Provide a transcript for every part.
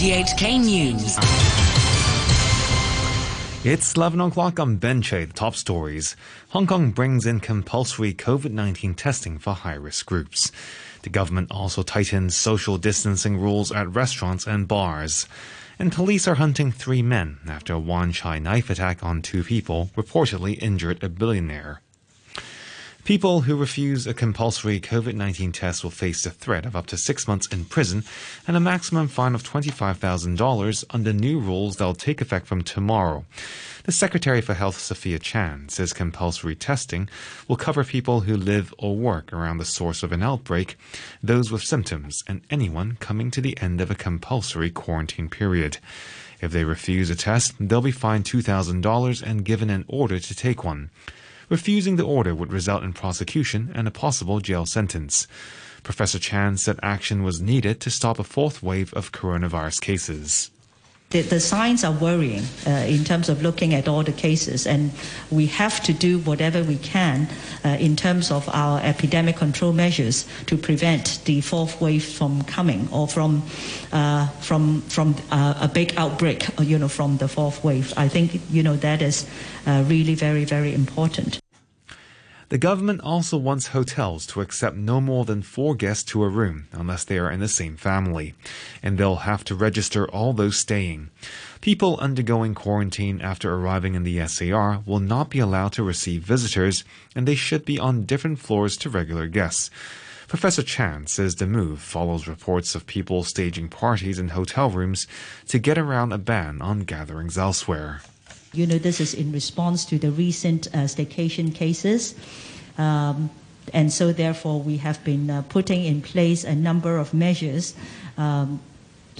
RTHK News. It's 11 o'clock on Benche, the top stories. Hong Kong brings in compulsory COVID 19 testing for high risk groups. The government also tightens social distancing rules at restaurants and bars. And police are hunting three men after a Wan Chai knife attack on two people reportedly injured a billionaire. People who refuse a compulsory COVID 19 test will face the threat of up to six months in prison and a maximum fine of $25,000 under new rules that will take effect from tomorrow. The Secretary for Health, Sophia Chan, says compulsory testing will cover people who live or work around the source of an outbreak, those with symptoms, and anyone coming to the end of a compulsory quarantine period. If they refuse a test, they'll be fined $2,000 and given an order to take one. Refusing the order would result in prosecution and a possible jail sentence. Professor Chan said action was needed to stop a fourth wave of coronavirus cases. The, the signs are worrying uh, in terms of looking at all the cases, and we have to do whatever we can uh, in terms of our epidemic control measures to prevent the fourth wave from coming or from uh, from from uh, a big outbreak, uh, you know, from the fourth wave. I think you know that is uh, really very very important. The government also wants hotels to accept no more than four guests to a room unless they are in the same family, and they'll have to register all those staying. People undergoing quarantine after arriving in the SAR will not be allowed to receive visitors, and they should be on different floors to regular guests. Professor Chan says the move follows reports of people staging parties in hotel rooms to get around a ban on gatherings elsewhere. You know, this is in response to the recent uh, staycation cases. Um, and so, therefore, we have been uh, putting in place a number of measures. Um,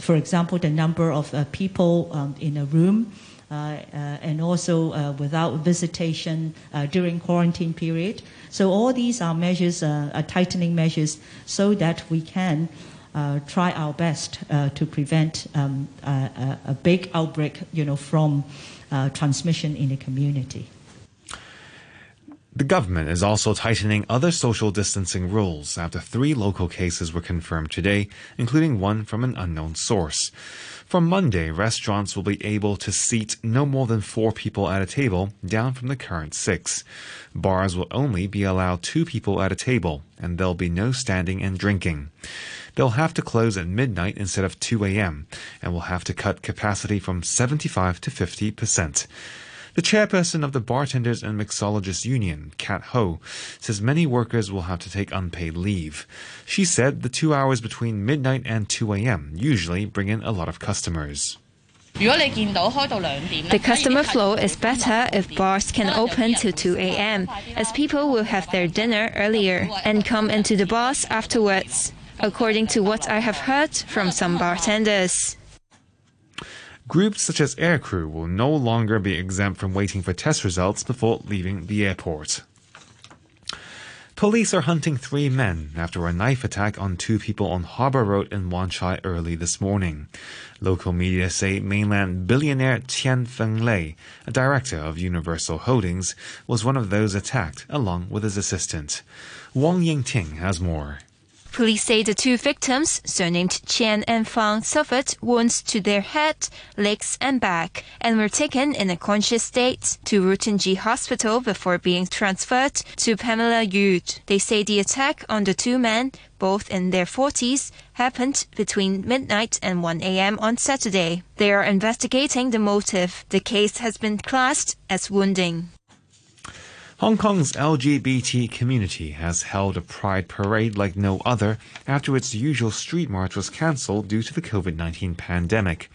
for example, the number of uh, people um, in a room, uh, uh, and also uh, without visitation during quarantine period. So, all these are measures, are tightening measures, so that we can try our best to prevent um, a, a, big outbreak, you know, from uh, transmission in the community. The government is also tightening other social distancing rules after three local cases were confirmed today, including one from an unknown source. From Monday, restaurants will be able to seat no more than four people at a table, down from the current six. Bars will only be allowed two people at a table, and there'll be no standing and drinking. They'll have to close at midnight instead of 2 a.m. and will have to cut capacity from 75 to 50 percent. The chairperson of the Bartenders and Mixologists Union, Kat Ho, says many workers will have to take unpaid leave. She said the two hours between midnight and 2 a.m. usually bring in a lot of customers. The customer flow is better if bars can open till 2 a.m., as people will have their dinner earlier and come into the bars afterwards, according to what I have heard from some bartenders. Groups such as aircrew will no longer be exempt from waiting for test results before leaving the airport. Police are hunting three men after a knife attack on two people on Harbour Road in Wan Chai early this morning. Local media say mainland billionaire Tian Fenglei, a director of Universal Holdings, was one of those attacked along with his assistant. Wang Yingting has more. Police say the two victims, surnamed Chen and Fang, suffered wounds to their head, legs, and back, and were taken in a conscious state to Ruttonjee Hospital before being transferred to Pamela Youde. They say the attack on the two men, both in their 40s, happened between midnight and 1 a.m. on Saturday. They are investigating the motive. The case has been classed as wounding. Hong Kong's LGBT community has held a pride parade like no other after its usual street march was cancelled due to the COVID 19 pandemic.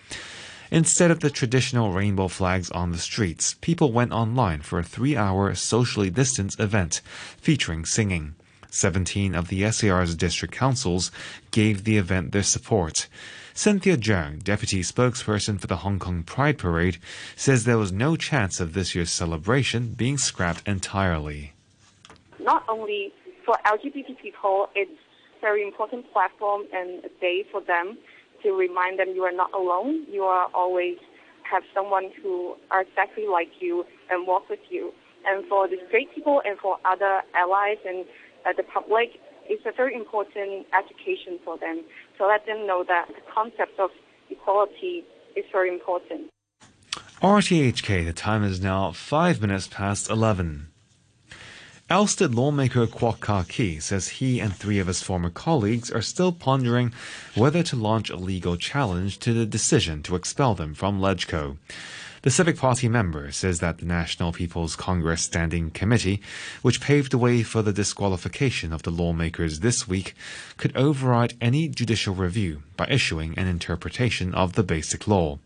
Instead of the traditional rainbow flags on the streets, people went online for a three hour socially distanced event featuring singing. 17 of the SAR's district councils gave the event their support. Cynthia Zhang, deputy spokesperson for the Hong Kong Pride Parade, says there was no chance of this year's celebration being scrapped entirely. Not only for LGBT people, it's a very important platform and a day for them to remind them you are not alone. You are always have someone who are exactly like you and walk with you. And for the straight people and for other allies and uh, the public, it's a very important education for them. So let them know that the concept of equality is very important. RTHK, the time is now 5 minutes past 11. Ousted lawmaker Kwok Ka-ki says he and three of his former colleagues are still pondering whether to launch a legal challenge to the decision to expel them from LegCo. The Civic Party member says that the National People's Congress Standing Committee, which paved the way for the disqualification of the lawmakers this week, could override any judicial review by issuing an interpretation of the Basic Law.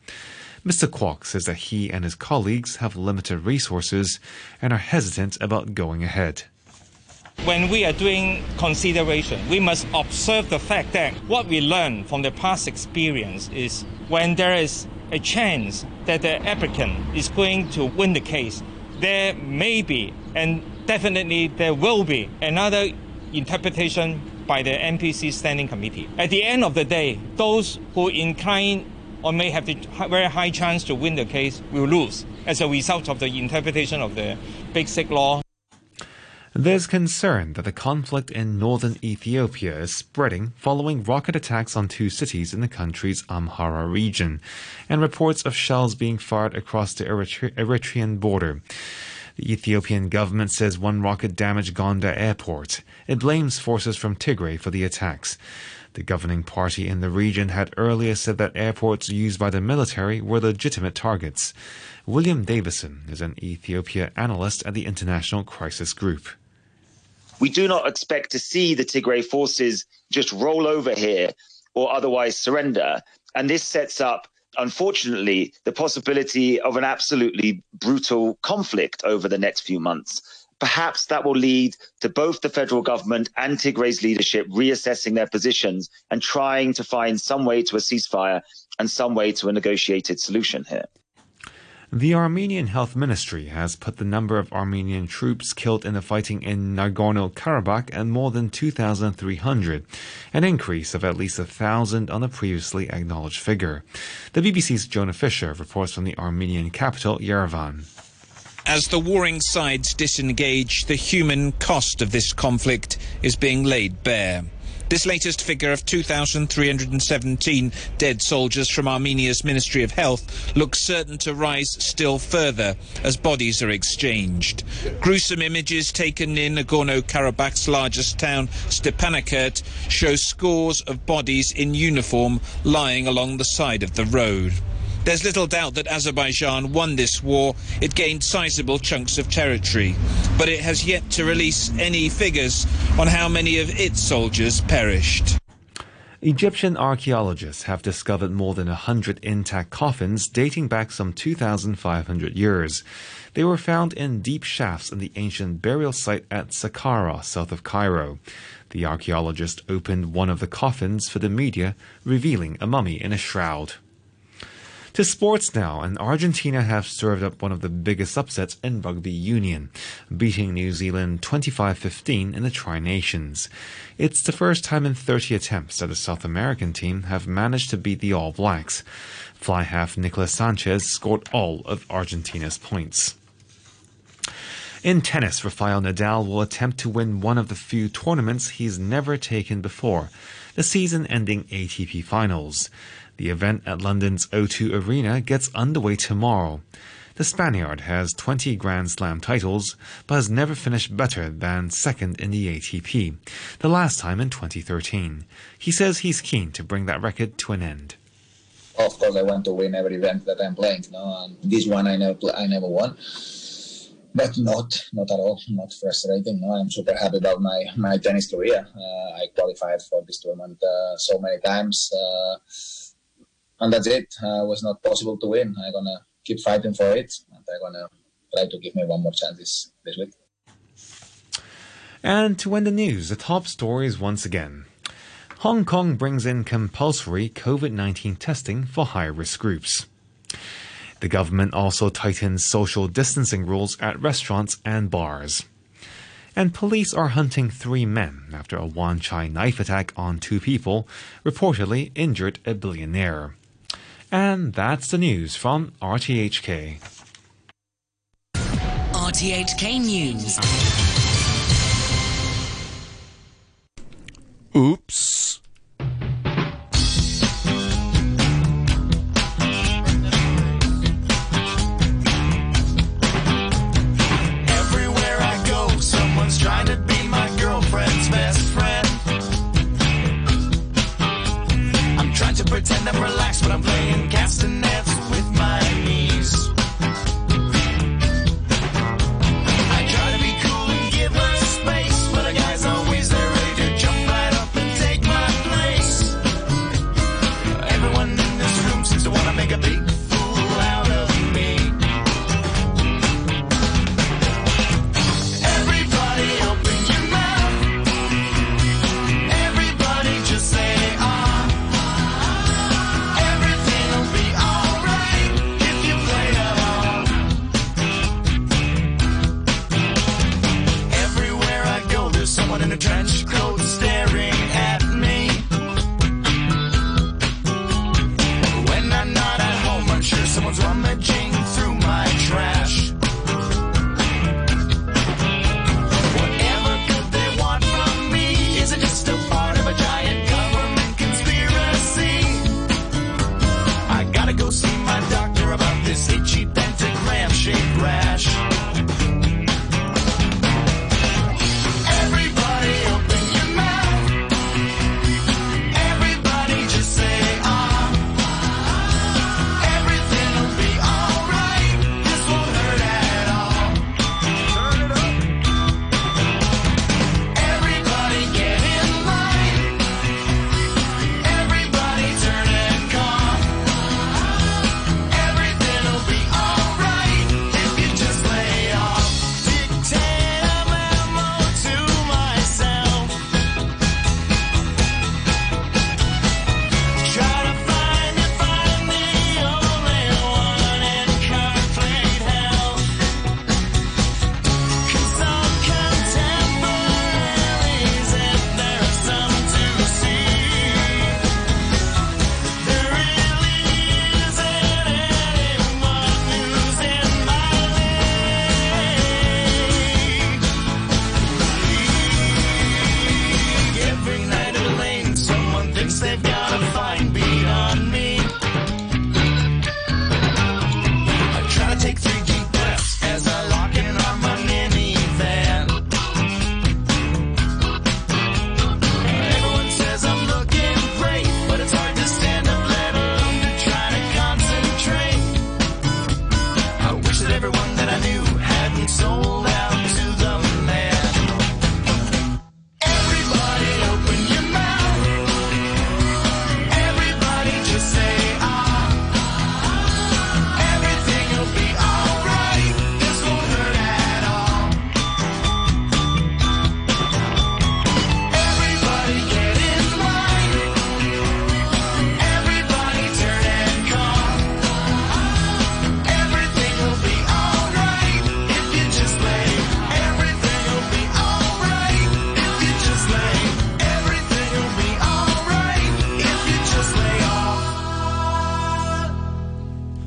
Mr. Kwok says that he and his colleagues have limited resources and are hesitant about going ahead. When we are doing consideration, we must observe the fact that what we learn from the past experience is when there is a chance that the applicant is going to win the case, there may be, and definitely there will be, another interpretation by the NPC Standing Committee. At the end of the day, those who incline or may have the very high chance to win the case will lose as a result of the interpretation of the Basic Law. There's concern that the conflict in northern Ethiopia is spreading following rocket attacks on two cities in the country's Amhara region and reports of shells being fired across the Eritre- Eritrean border. The Ethiopian government says one rocket damaged Gondar airport. It blames forces from Tigray for the attacks. The governing party in the region had earlier said that airports used by the military were legitimate targets. William Davison is an Ethiopia analyst at the International Crisis Group. We do not expect to see the Tigray forces just roll over here or otherwise surrender. And this sets up, unfortunately, the possibility of an absolutely brutal conflict over the next few months perhaps that will lead to both the federal government and Tigray's leadership reassessing their positions and trying to find some way to a ceasefire and some way to a negotiated solution here. The Armenian Health Ministry has put the number of Armenian troops killed in the fighting in Nagorno Karabakh at more than 2,300, an increase of at least 1,000 on the previously acknowledged figure. The BBC's Jonah Fisher reports from the Armenian capital, Yerevan. As the warring sides disengage, the human cost of this conflict is being laid bare. This latest figure of 2,317 dead soldiers from Armenia's Ministry of Health looks certain to rise still further as bodies are exchanged. Gruesome images taken in Nagorno-Karabakh's largest town, Stepanakert, show scores of bodies in uniform lying along the side of the road. There's little doubt that Azerbaijan won this war. It gained sizable chunks of territory, but it has yet to release any figures on how many of its soldiers perished. Egyptian archaeologists have discovered more than a hundred intact coffins dating back some 2,500 years. They were found in deep shafts in the ancient burial site at Saqqara, south of Cairo. The archaeologist opened one of the coffins for the media, revealing a mummy in a shroud. To sports now, and Argentina have served up one of the biggest upsets in rugby union, beating New Zealand 25-15 in the Tri-Nations. It's the first time in 30 attempts that a South American team have managed to beat the All Blacks. Fly half Nicolas Sanchez scored all of Argentina's points. In tennis, Rafael Nadal will attempt to win one of the few tournaments he's never taken before, the season-ending ATP Finals. The event at London's O2 Arena gets underway tomorrow. The Spaniard has 20 Grand Slam titles, but has never finished better than second in the ATP, the last time in 2013. He says he's keen to bring that record to an end. Of course, I want to win every event that I'm playing. No, and this one I never, I never won, but not, not at all, not frustrating. No, I'm super happy about my my tennis career. Uh, I qualified for this tournament uh, so many times. Uh, and that's it. Uh, was not possible to win. I'm gonna keep fighting for it, and I'm gonna try to give me one more chance this, this week. And to end the news, the top stories once again. Hong Kong brings in compulsory COVID 19 testing for high risk groups. The government also tightens social distancing rules at restaurants and bars. And police are hunting three men after a Wan Chai knife attack on two people, reportedly injured a billionaire. And that's the news from RTHK. RTHK News. Oops. up, relax, but I'm playing castanets with my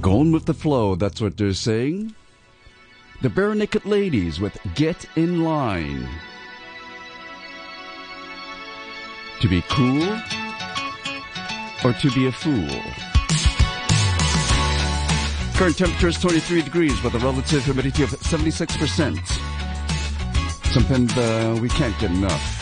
on with the flow, that's what they're saying. The Barenaked Ladies with Get in Line. To be cool or to be a fool? Current temperature is 23 degrees with a relative humidity of 76%. Something uh, we can't get enough.